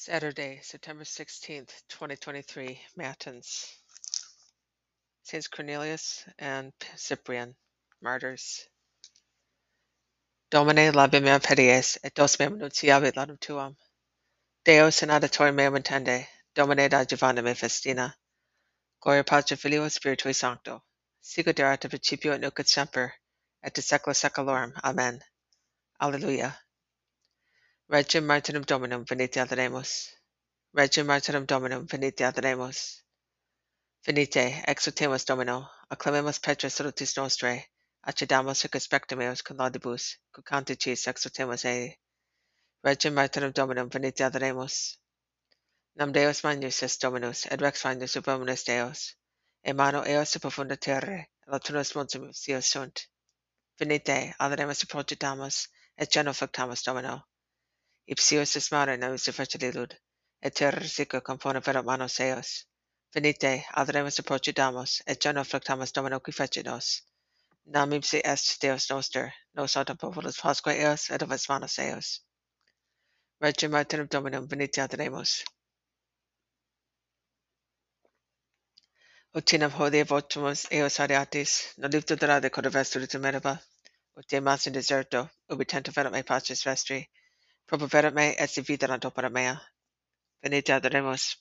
Saturday, September 16th, 2023, Matins. Saints Cornelius and Cyprian, martyrs. Domine labe mea pedies, et dos mem nuntiavit laudum tuam. Deus in auditorio meum intende, Domine da Giovanna me festina. Gloria Patri Filio Spiritui Sancto. Sicut erat in principio et nunc et semper, et de secula seculorum. Amen. Alleluia. Regem martyrum Dominum venite ad Regem Regium martyrum Dominum venite adremus. Venite, exultemus Domino, acclamemus petra salutis nostre, accedamus circumspectum eos con laudibus, cum canticis exultemus ei. Regem martyrum Dominum venite adremus. Nam Deus magnus est Dominus, et rex magnus sub Deus. E mano eos sub profunda terre, et latunus monsum eos sunt. Venite, adremus remus et genuflectamus Domino. Ipsius est mare navis effertililud, et terra sica compone verat manos eos. Venite, adoremus et procitamus, et genuflectamus Domino qui fecit nos. Nam ipsi est Deus noster, nos autem populus Pasque eos, et of manos eos. Regem martyrem Dominum venite adoremus. Utinam hodie votumus eos ariatis, nolipto dorade coda vesturitum meraba, ut mas in deserto, ubi tento verat me patris vestri, propoverat me et si viderat opera mea. Venite adoremus.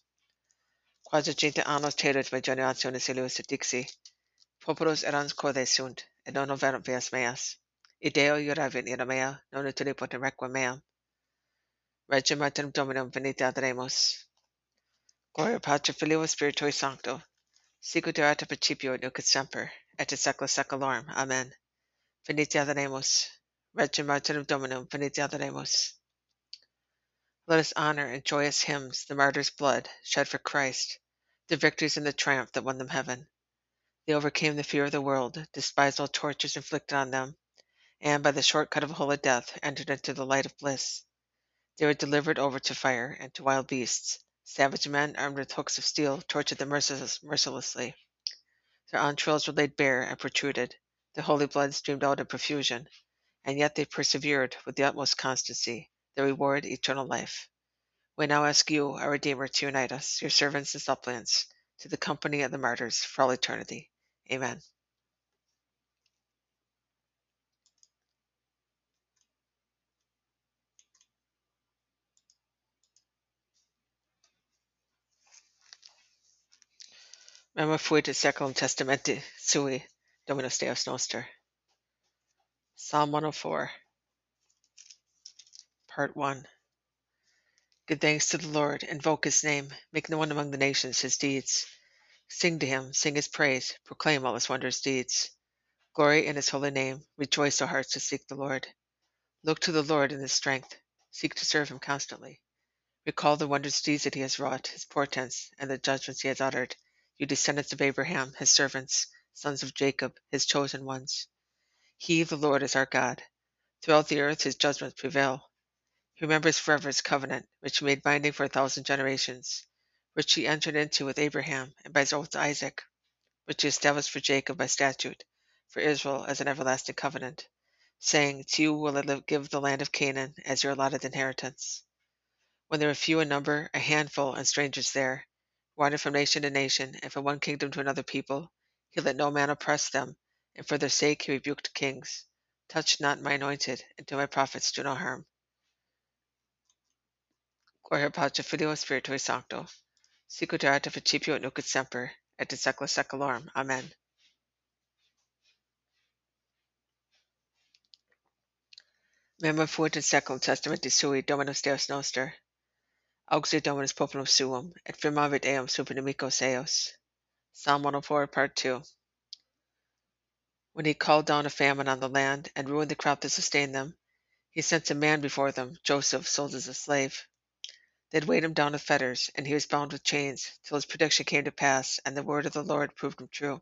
Quadraginta annos telut me generationis illuis et dixi, populus erans corde sunt, et non overant vias meas. Ideo iuravit ira mea, non utili potem requiem. Regem martyrem Dominum venite adoremus. Gloria Patri Filio Spiritui Sancto, sicut erat in principio et nunc semper, et in secula seculorum. Amen. Venite adoremus. Regem martyrem Dominum venite adoremus. Let us honor in joyous hymns the martyr's blood shed for Christ, the victories and the triumph that won them heaven. They overcame the fear of the world, despised all tortures inflicted on them, and by the shortcut of a holy death entered into the light of bliss. They were delivered over to fire and to wild beasts. Savage men armed with hooks of steel tortured them merciless, mercilessly. Their entrails were laid bare and protruded. The holy blood streamed out in profusion, and yet they persevered with the utmost constancy. The reward, eternal life. We now ask you, our Redeemer, to unite us, your servants and suppliants, to the company of the martyrs for all eternity. Amen. Memor fuit seculum testamenti sui, Dominus Deus noster. Psalm 104, Part 1. Give thanks to the Lord, invoke his name, make known among the nations his deeds. Sing to him, sing his praise, proclaim all his wondrous deeds. Glory in his holy name, rejoice, O hearts that seek the Lord. Look to the Lord in his strength, seek to serve him constantly. Recall the wondrous deeds that he has wrought, his portents, and the judgments he has uttered, you descendants of Abraham, his servants, sons of Jacob, his chosen ones. He, the Lord, is our God. Throughout the earth his judgments prevail. He remembers forever his covenant, which he made binding for a thousand generations, which he entered into with Abraham and by his oath to Isaac, which he established for Jacob by statute, for Israel as an everlasting covenant, saying, To you will I give the land of Canaan as your allotted inheritance. When they were few in number, a handful, and strangers there, wandered from nation to nation, and from one kingdom to another people, he let no man oppress them, and for their sake he rebuked kings. Touch not my anointed, and to my prophets do no harm. Gloria Patri Filio Spiritui Sancto, sicut erat in principio et nunc et semper, et in secula seculorum. Amen. Memor fuit in seculum testamenti sui Dominus Deus noster. Auxi Dominus populum suum, et firmavit eum super inimicos eos. Psalm 104, Part 2. When he called down a famine on the land and ruined the crop that sustained them, he sent a man before them, Joseph, sold as a slave. They had weighed him down with fetters, and he was bound with chains, till his prediction came to pass, and the word of the Lord proved him true.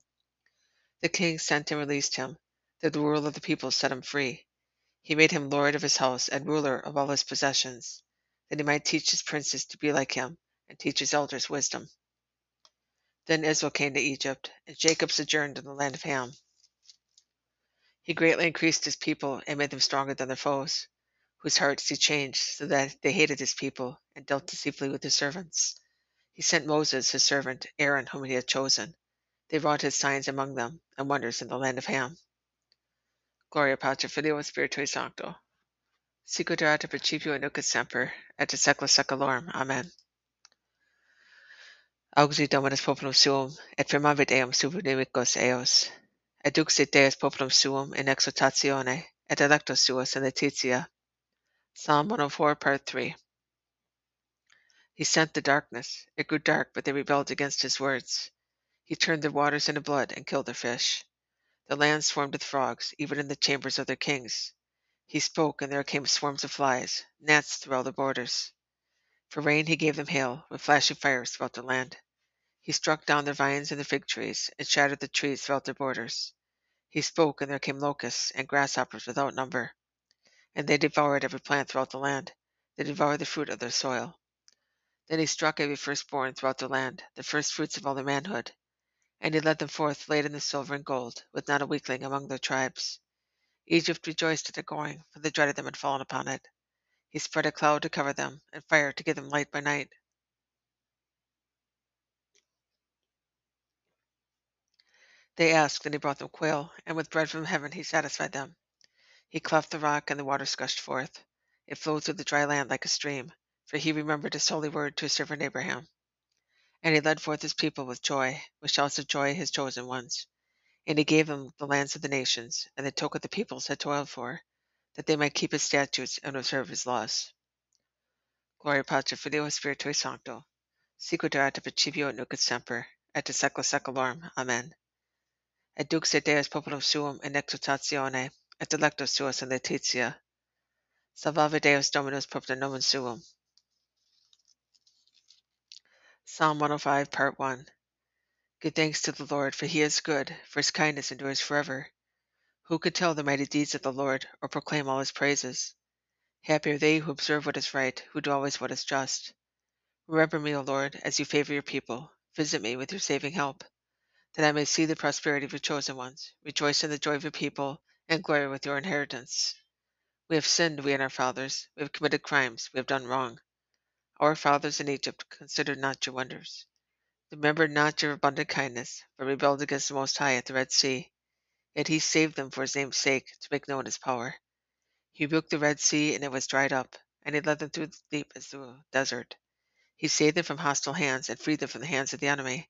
The king sent and released him. The ruler of the people set him free. He made him lord of his house and ruler of all his possessions, that he might teach his princes to be like him, and teach his elders wisdom. Then Israel came to Egypt, and Jacob sojourned in the land of Ham. He greatly increased his people and made them stronger than their foes, whose hearts he changed, so that they hated his people and dealt deceitfully with his servants. He sent Moses, his servant, Aaron, whom he had chosen. They wrought his signs among them and wonders in the land of Ham. Gloria Patri Filio Spiritui Sancto. Sicut erat in principio et semper, et in saecula saeculorum. Amen. Auxi Dominus populum suum, et firmavit eum sub inimicos eos. Eduxit Deus populum suum in exhortatione, et electos suos in laetitia. Psalm 104, part 3. He sent the darkness. It grew dark, but they rebelled against his words. He turned their waters into blood and killed their fish. The land swarmed with frogs, even in the chambers of their kings. He spoke, and there came swarms of flies, gnats through all the borders. For rain he gave them hail, with flashing fires throughout the land. He struck down their vines and their fig trees, and shattered the trees throughout their borders. He spoke, and there came locusts and grasshoppers without number. And they devoured every plant throughout the land. They devoured the fruit of their soil. Then he struck every firstborn throughout the land, the firstfruits of all their manhood. And he led them forth laden in silver and gold, with not a weakling among their tribes. Egypt rejoiced at their going, for the dread of them had fallen upon it. He spread a cloud to cover them, and fire to give them light by night. They asked, and he brought them quail, and with bread from heaven he satisfied them. He cleft the rock, and the waters gushed forth. It flowed through the dry land like a stream, for he remembered his holy word to his servant Abraham. And he led forth his people with joy, with shouts of joy his chosen ones. And he gave them the lands of the nations, and the token the peoples had toiled for, that they might keep his statutes and observe his laws. Gloria Patri Filio Spiritui Sancto, erat in principio et nunc semper, et in saecula saeculorum. Amen. Et duxit Deus populum suum in exhortatione, et electos suos in laetitia. Salvave Deus Dominus propter nomen suum. Psalm 105, Part 1. Give thanks to the Lord, for he is good, for his kindness endures forever. Who could tell the mighty deeds of the Lord, or proclaim all his praises? Happy are they who observe what is right, who do always what is just. Remember me, O Lord, as you favor your people. Visit me with your saving help, that I may see the prosperity of your chosen ones, rejoice in the joy of your people, and glory with your inheritance. We have sinned, we and our fathers. We have committed crimes. We have done wrong. Our fathers in Egypt considered not your wonders. They remembered not your abundant kindness, but rebelled against the Most High at the Red Sea. Yet he saved them for his name's sake, to make known his power. He rebuked the Red Sea, and it was dried up, and he led them through the deep as through a desert. He saved them from hostile hands, and freed them from the hands of the enemy.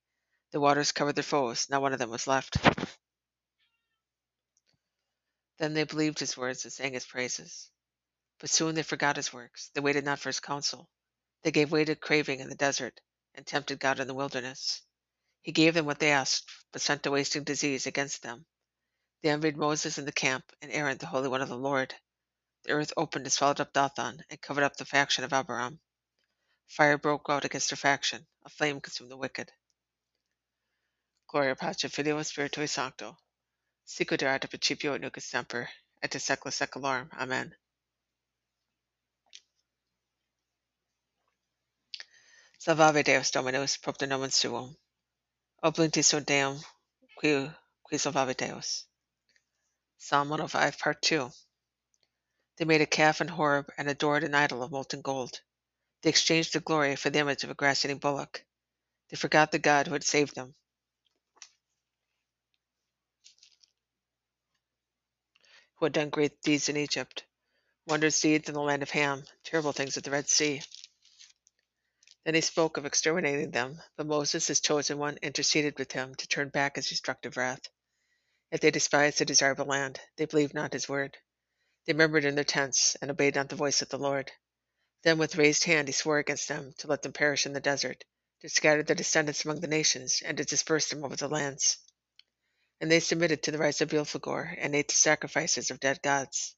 The waters covered their foes, not one of them was left. Then they believed his words and sang his praises. But soon they forgot his works. They waited not for his counsel. They gave way to craving in the desert, and tempted God in the wilderness. He gave them what they asked, but sent a wasting disease against them. They envied Moses in the camp, and Aaron, the Holy One of the Lord. The earth opened and swallowed up Dathan, and covered up the faction of Abiram. Fire broke out against their faction, a flame consumed the wicked. Gloria Patri Filio Spiritui Sancto. Sicut erat in principio et nunc semper, et in saecula saeculorum. Amen. Salvave Deus Dominus, propter suum. Oblincti sunt Deum, qui, qui salvave Deus. Psalm 105, Part 2. They made a calf in Horeb and adored an idol of molten gold. They exchanged the glory for the image of a grass eating bullock. They forgot the God who had saved them. Who had done great deeds in Egypt, wondrous deeds in the land of Ham, terrible things at the Red Sea. Then he spoke of exterminating them, but Moses, his chosen one, interceded with him to turn back his destructive wrath. Yet they despised the desirable land, they believed not his word. They murmured in their tents, and obeyed not the voice of the Lord. Then with raised hand he swore against them to let them perish in the desert, to scatter their descendants among the nations, and to disperse them over the lands. And they submitted to the rites of Beelzebub, and ate the sacrifices of dead gods.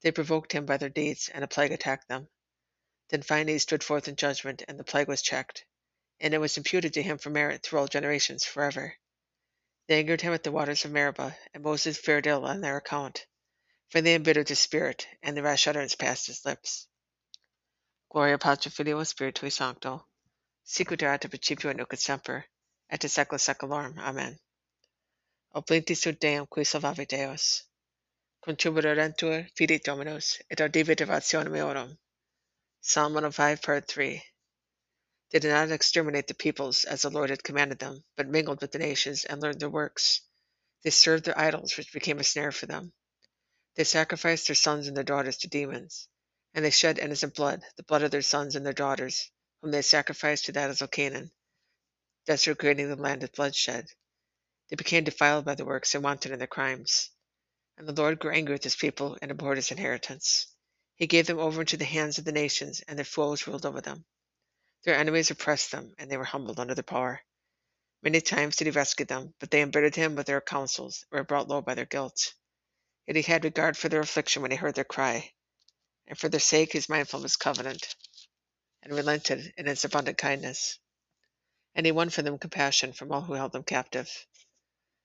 They provoked him by their deeds, and a plague attacked them. Then finally he stood forth in judgment, and the plague was checked, and it was imputed to him for merit through all generations forever. They angered him at the waters of Meribah, and Moses fared ill on their account, for they embittered his spirit, and the rash utterance passed his lips. Gloria Patri Filio Spiritui Sancto, sicut erat in principio et nunc semper, et in saecula saeculorum. Amen. Oblincti sunt Deum qui salvave Deus. Contribuerentur fidei Dominus, et audivit ratione meorum. Psalm 105, part 3. They did not exterminate the peoples as the Lord had commanded them, but mingled with the nations and learned their works. They served their idols, which became a snare for them. They sacrificed their sons and their daughters to demons, and they shed innocent blood, the blood of their sons and their daughters, whom they sacrificed to idols of Canaan, desecrating the land with bloodshed. They became defiled by the works and wanted in their crimes. And the Lord grew angry with his people and abhorred his inheritance. He gave them over into the hands of the nations, and their foes ruled over them. Their enemies oppressed them, and they were humbled under their power. Many times did he rescue them, but they embittered him with their counsels, or were brought low by their guilt. Yet he had regard for their affliction when he heard their cry, and for their sake he was mindful of his covenant, and relented in his abundant kindness. And he won for them compassion from all who held them captive.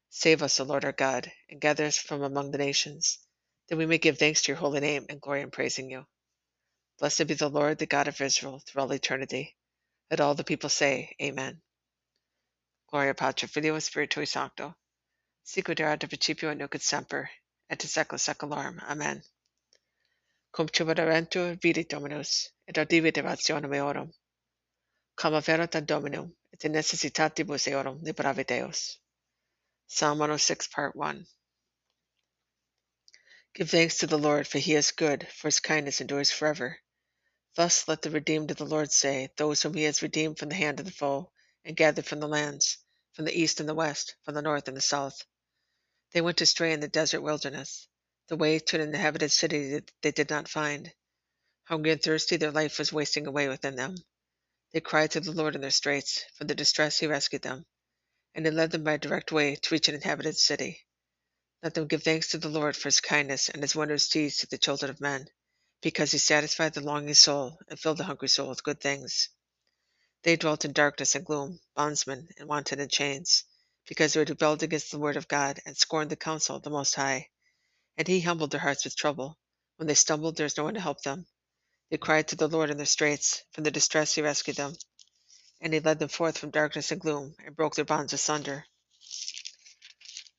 Save us, O Lord our God, and gather us from among the nations, that we may give thanks to your holy name and glory in praising you. Blessed be the Lord, the God of Israel, through all eternity. Let all the people say, Amen. Gloria Patri Filio Spiritui Sancto, sicut erat in principio et nunc et semper, et in saecula saeculorum. Amen. Cum tribuerentur vidi Dominus, et audivit rationem meorum. Cum averot ad Dominum, et in necessitatibus eorum liberavit eos. Psalm 106, part 1. Give thanks to the Lord, for he is good, for his kindness endures forever. Thus let the redeemed of the Lord say, those whom he has redeemed from the hand of the foe, and gathered from the lands, from the east and the west, from the north and the south. They went astray in the desert wilderness. The way to an inhabited city they did not find. Hungry and thirsty, their life was wasting away within them. They cried to the Lord in their straits. From the distress he rescued them and he led them by a direct way to reach an inhabited city. Let them give thanks to the Lord for his kindness and his wondrous deeds to the children of men, because he satisfied the longing soul and filled the hungry soul with good things. They dwelt in darkness and gloom, bondsmen and wanted in chains, because they had rebelled against the word of God and scorned the counsel of the Most High. And he humbled their hearts with trouble. When they stumbled, there was no one to help them. They cried to the Lord in their straits. From the distress he rescued them and he led them forth from darkness and gloom, and broke their bonds asunder.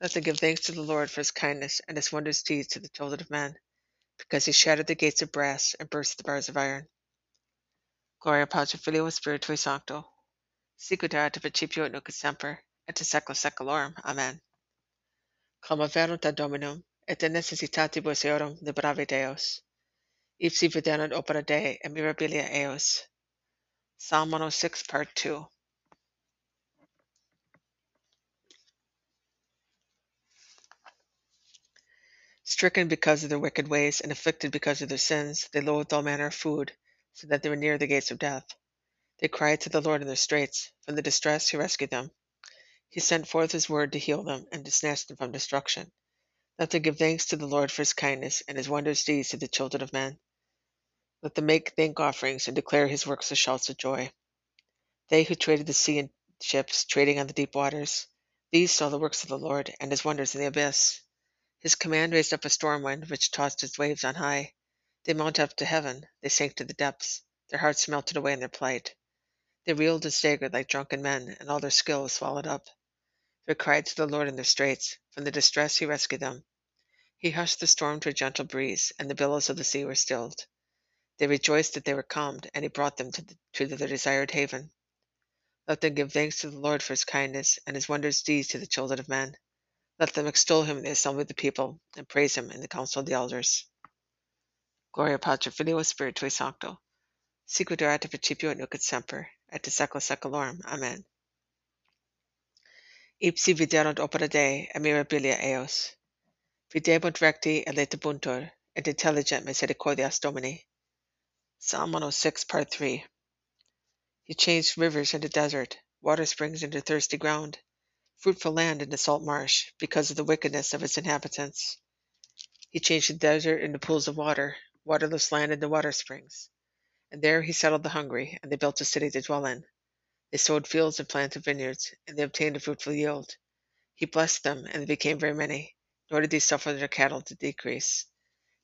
Let them give thanks to the Lord for his kindness and his wondrous deeds to the children of men, because he shattered the gates of brass and burst the bars of iron. Gloria Patri Filio Spiritui Sancto, in principio et nunc semper, et in saecula saeculorum. Amen. Cum averunt ad Dominum, et in necessitatibus eorum liberavit eos. Ipsi viderunt opera Dei et mirabilia eos. Psalm 106, Part 2. Stricken because of their wicked ways and afflicted because of their sins, they loathed all manner of food, so that they were near the gates of death. They cried to the Lord in their straits. From the distress he rescued them. He sent forth his word to heal them and to snatch them from destruction. Let them give thanks to the Lord for his kindness and his wondrous deeds to the children of men. Let them make thank offerings and declare his works with shouts of joy. They who traded the sea in ships, trading on the deep waters, these saw the works of the Lord and his wonders in the abyss. His command raised up a storm wind which tossed its waves on high. They mounted up to heaven, they sank to the depths. Their hearts melted away in their plight. They reeled and staggered like drunken men, and all their skill was swallowed up. They cried to the Lord in their straits. From the distress he rescued them. He hushed the storm to a gentle breeze, and the billows of the sea were stilled. They rejoiced that they were calmed, and he brought them to, the, to their desired haven. Let them give thanks to the Lord for his kindness and his wondrous deeds to the children of men. Let them extol him in the assembly of the people and praise him in the council of the elders. Gloria Patri Filio Spiritui Sancto. Erat in principio et nunc et semper, et in saecula saeculorum. Amen. Ipsi viderunt opera Dei et mirabilia eos. Videbunt recti et laetibuntur, et intelligent misericordias Domini. Psalm 106, part 3. He changed rivers into desert, water springs into thirsty ground, fruitful land into salt marsh, because of the wickedness of its inhabitants. He changed the desert into pools of water, waterless land into water springs. And there he settled the hungry, and they built a city to dwell in. They sowed fields and planted vineyards, and they obtained a fruitful yield. He blessed them, and they became very many, nor did he suffer their cattle to decrease.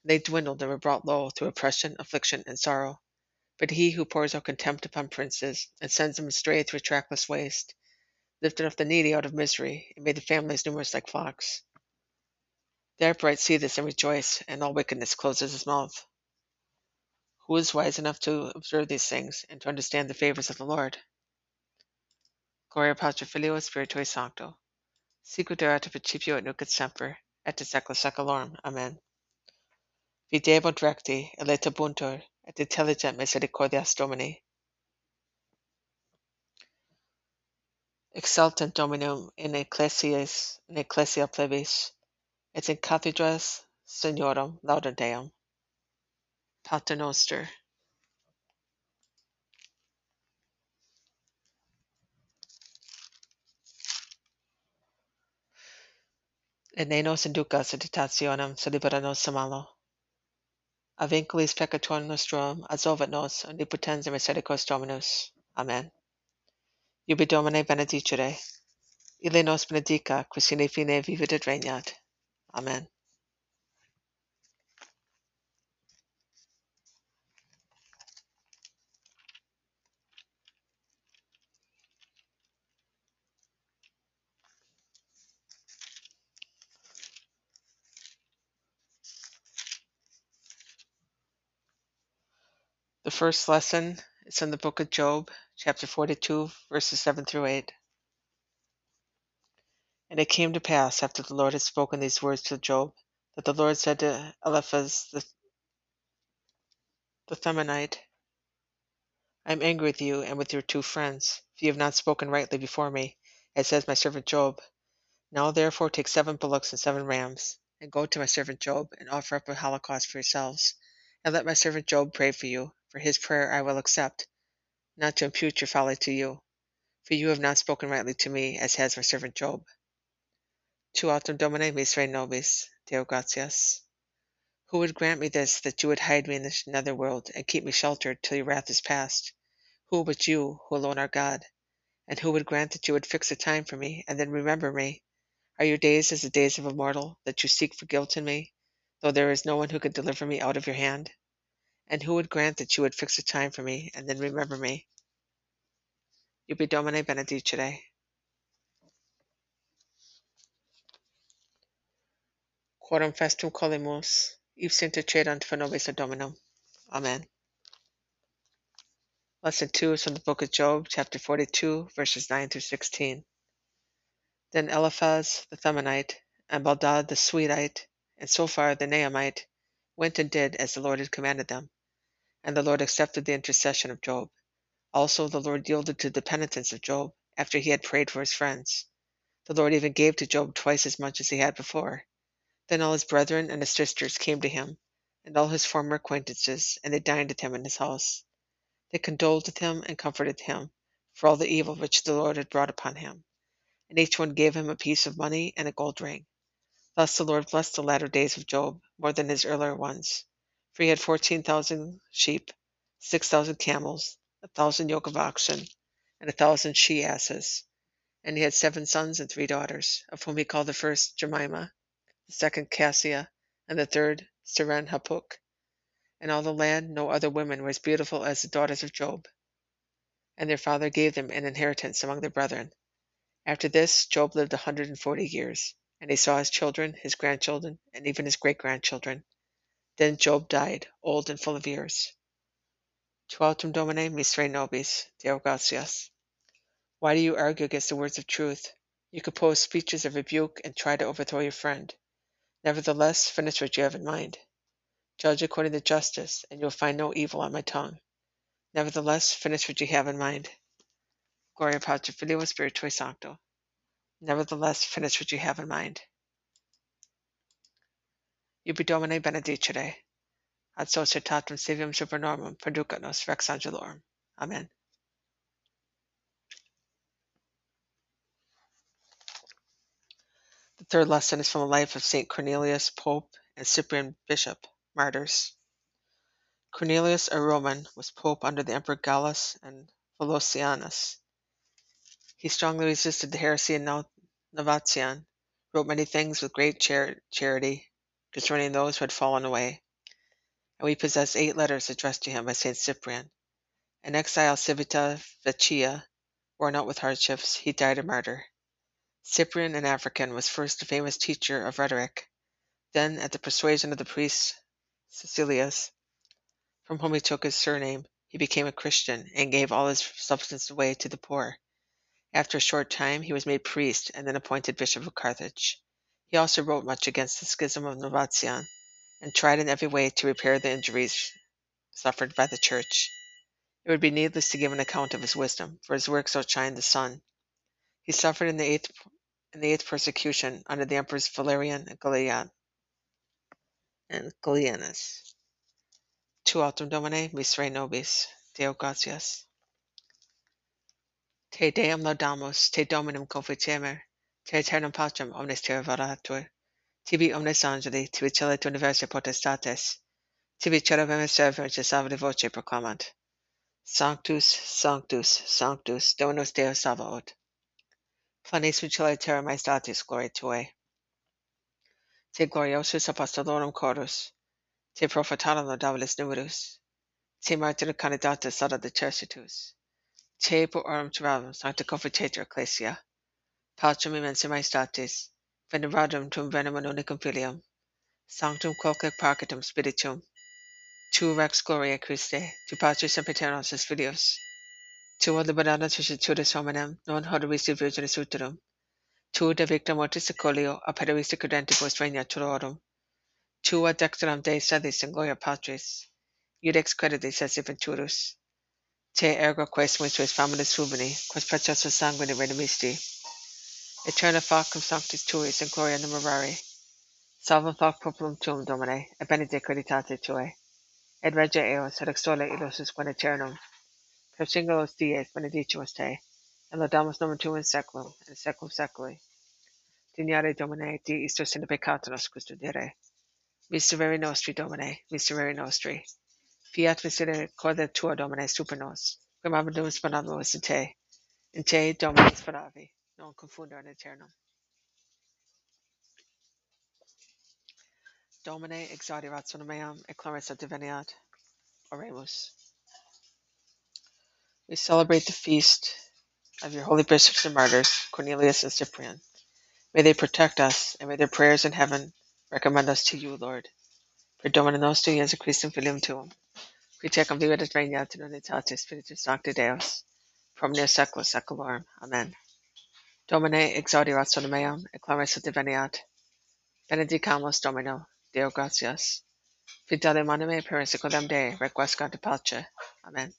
They dwindled and were brought low through oppression, affliction, and sorrow. But he who pours out contempt upon princes, and sends them astray through trackless waste, lifted up the needy out of misery, and made the families numerous like flocks. The upright see this and rejoice, and all wickedness closes his mouth. Who is wise enough to observe these things, and to understand the favors of the Lord? Gloria Patri Filio Spiritui Sancto. Sicut erat principio et nunc et semper, et in secula seculorum. Amen. Videbant recti, eletabuntur, et intelligent misericordias Domini. Exultant Dominum in ecclesias, in ecclesia plebis, et in cathedrals Seniorum laudam Deum. Pater Noster. Et ne nos inducas in sed libera nos a malo. A vinculis peccatorum nostrum, absolvet nos, omnipotens et misericors Dominus. Amen. Iubi Domine benedicere. Ille nos benedica, qui fine vivit et regnat. Amen. The first lesson is in the book of Job, chapter 42, verses 7 through 8. And it came to pass, after the Lord had spoken these words to Job, that the Lord said to Eliphaz the, the Themanite, I am angry with you and with your two friends, for you have not spoken rightly before me, as says my servant Job. Now therefore take seven bullocks and seven rams, and go to my servant Job, and offer up a holocaust for yourselves. And let my servant Job pray for you, for his prayer I will accept, not to impute your folly to you. For you have not spoken rightly to me, as has my servant Job. Tu autem domine misere nobis, Deo gratias. Who would grant me this, that you would hide me in the nether world, and keep me sheltered till your wrath is past? Who but you, who alone are God? And who would grant that you would fix a time for me, and then remember me? Are your days as the days of a mortal, that you seek for guilt in me, though there is no one who could deliver me out of your hand? And who would grant that you would fix a time for me, and then remember me? Ubi Domine benedicere. Quorum festum colimus, ipse intercedant for nobis ad Dominum. Amen. Lesson 2 is from the book of Job, chapter 42, verses 9 through 16. Then Eliphaz the Themanite, and Baldad the Suhite, and Sophar the Naamite went and did as the Lord had commanded them. And the Lord accepted the intercession of Job. Also the Lord yielded to the penitence of Job, after he had prayed for his friends. The Lord even gave to Job twice as much as he had before. Then all his brethren and his sisters came to him, and all his former acquaintances, and they dined with him in his house. They condoled with him and comforted him for all the evil which the Lord had brought upon him. And each one gave him a piece of money and a gold ring. Thus the Lord blessed the latter days of Job more than his earlier ones. For he had fourteen thousand sheep, six thousand camels, a thousand yoke of oxen, and a thousand she asses. And he had seven sons and three daughters, of whom he called the first Jemima, the second Cassia, and the third Keren-happuch. In all the land no other women were as beautiful as the daughters of Job. And their father gave them an inheritance among their brethren. After this Job lived a hundred and forty years, and he saw his children, his grandchildren, and even his great grandchildren. Then Job died, old and full of years. Tu autem Domine misere nobis, Deo gratias. Why do you argue against the words of truth? You compose speeches of rebuke and try to overthrow your friend. Nevertheless, finish what you have in mind. Judge according to justice, and you will find no evil on my tongue. Nevertheless, finish what you have in mind. Gloria Patri Filio Spiritui Sancto. Nevertheless, finish what you have in mind. Ubi Domine benedicere. Ad societatem civium supernormum perducat nos rex angelorum. Amen. The third lesson is from the life of St. Cornelius, Pope, and Cyprian Bishop, martyrs. Cornelius, a Roman, was pope under the Emperor Gallus and Volusianus. He strongly resisted the heresy in Novatian, wrote many things with great char- charity concerning those who had fallen away, and we possess eight letters addressed to him by St. Cyprian. An exile Civita Vecchia, worn out with hardships, he died a martyr. Cyprian, an African, was first a famous teacher of rhetoric. Then, at the persuasion of the priest Cecilius, from whom he took his surname, he became a Christian and gave all his substance away to the poor. After a short time he was made priest and then appointed bishop of Carthage. He also wrote much against the schism of Novatian and tried in every way to repair the injuries suffered by the church. It would be needless to give an account of his wisdom, for his works outshine the sun. He suffered in the eighth in the eighth persecution under the emperors Valerian and Gallian and Gallienus. Tu autem domine misere nobis, Deo gratias. Te Deum laudamus, te Dominum conficemer, te aeternam pacem omnes terra varatur, eh. tibi omnes angeli, tibi celet universi potestates, tibi cherubim server salve voce proclamant. Sanctus, Sanctus, Sanctus, Dominus Deus Sabaoth. Planes fucile terra majestatis gloria Tuae. Te gloriosus apostolorum chorus, te prophetarum laudabilis numerus, te martyr candidatus sada de tercitus, te puerum turavum sancta confitetur ecclesia, pacem immensa majestatis, veneradum tum venem unicum filium, sanctum quoque parcitum spiritum, tu rex gloria Christe, tu patris sempiternos es filius, tu ad liberata tritudis hominem, non hodorisi virginis uterum, tu de victa mortis secolio, aperivisi credentibus regna tu ad dexteram Dei sedis in gloria Patris, iudex creditis esse venturus, te ergo quaes mutuis faminis fubini, quas preciosa sanguine redemisti, eterna factum sanctis tuis in gloria numerari, salvum fac populum tuum, Domine, et benedict creditate Tuae, et regia eos, et extole illusus quam aeternum, per singulos dies benedicimus te, and laudamus nomen tuum in seculum, and in seculum seculi. Dignare Domine, di isto sine peccatoris custodire. Miserere nostri, Domine, miserere nostri. Fiat misericordia tua, Domine, super nos, quem abendum speramus in te, in te, Domine, speravi, non confundere in aeternum. Domine, exaudi rationem meam, et claris adveniat. Oremus. We celebrate the feast of your holy bishops and martyrs, Cornelius and Cyprian. May they protect us, and may their prayers in heaven recommend us to you, Lord. Per Domine nostro Jesu Christum filium tuum, qui tecum vivit et regnat in unitate Spiritus Sancti Deus, pro omnia secula seculorum. Amen. Domine, exaudi rationem meam, et claris adveniat. Benedicamus Domino, Deo gratias. Fidelium anime per secundum Dei, requiescat in pace. Amen.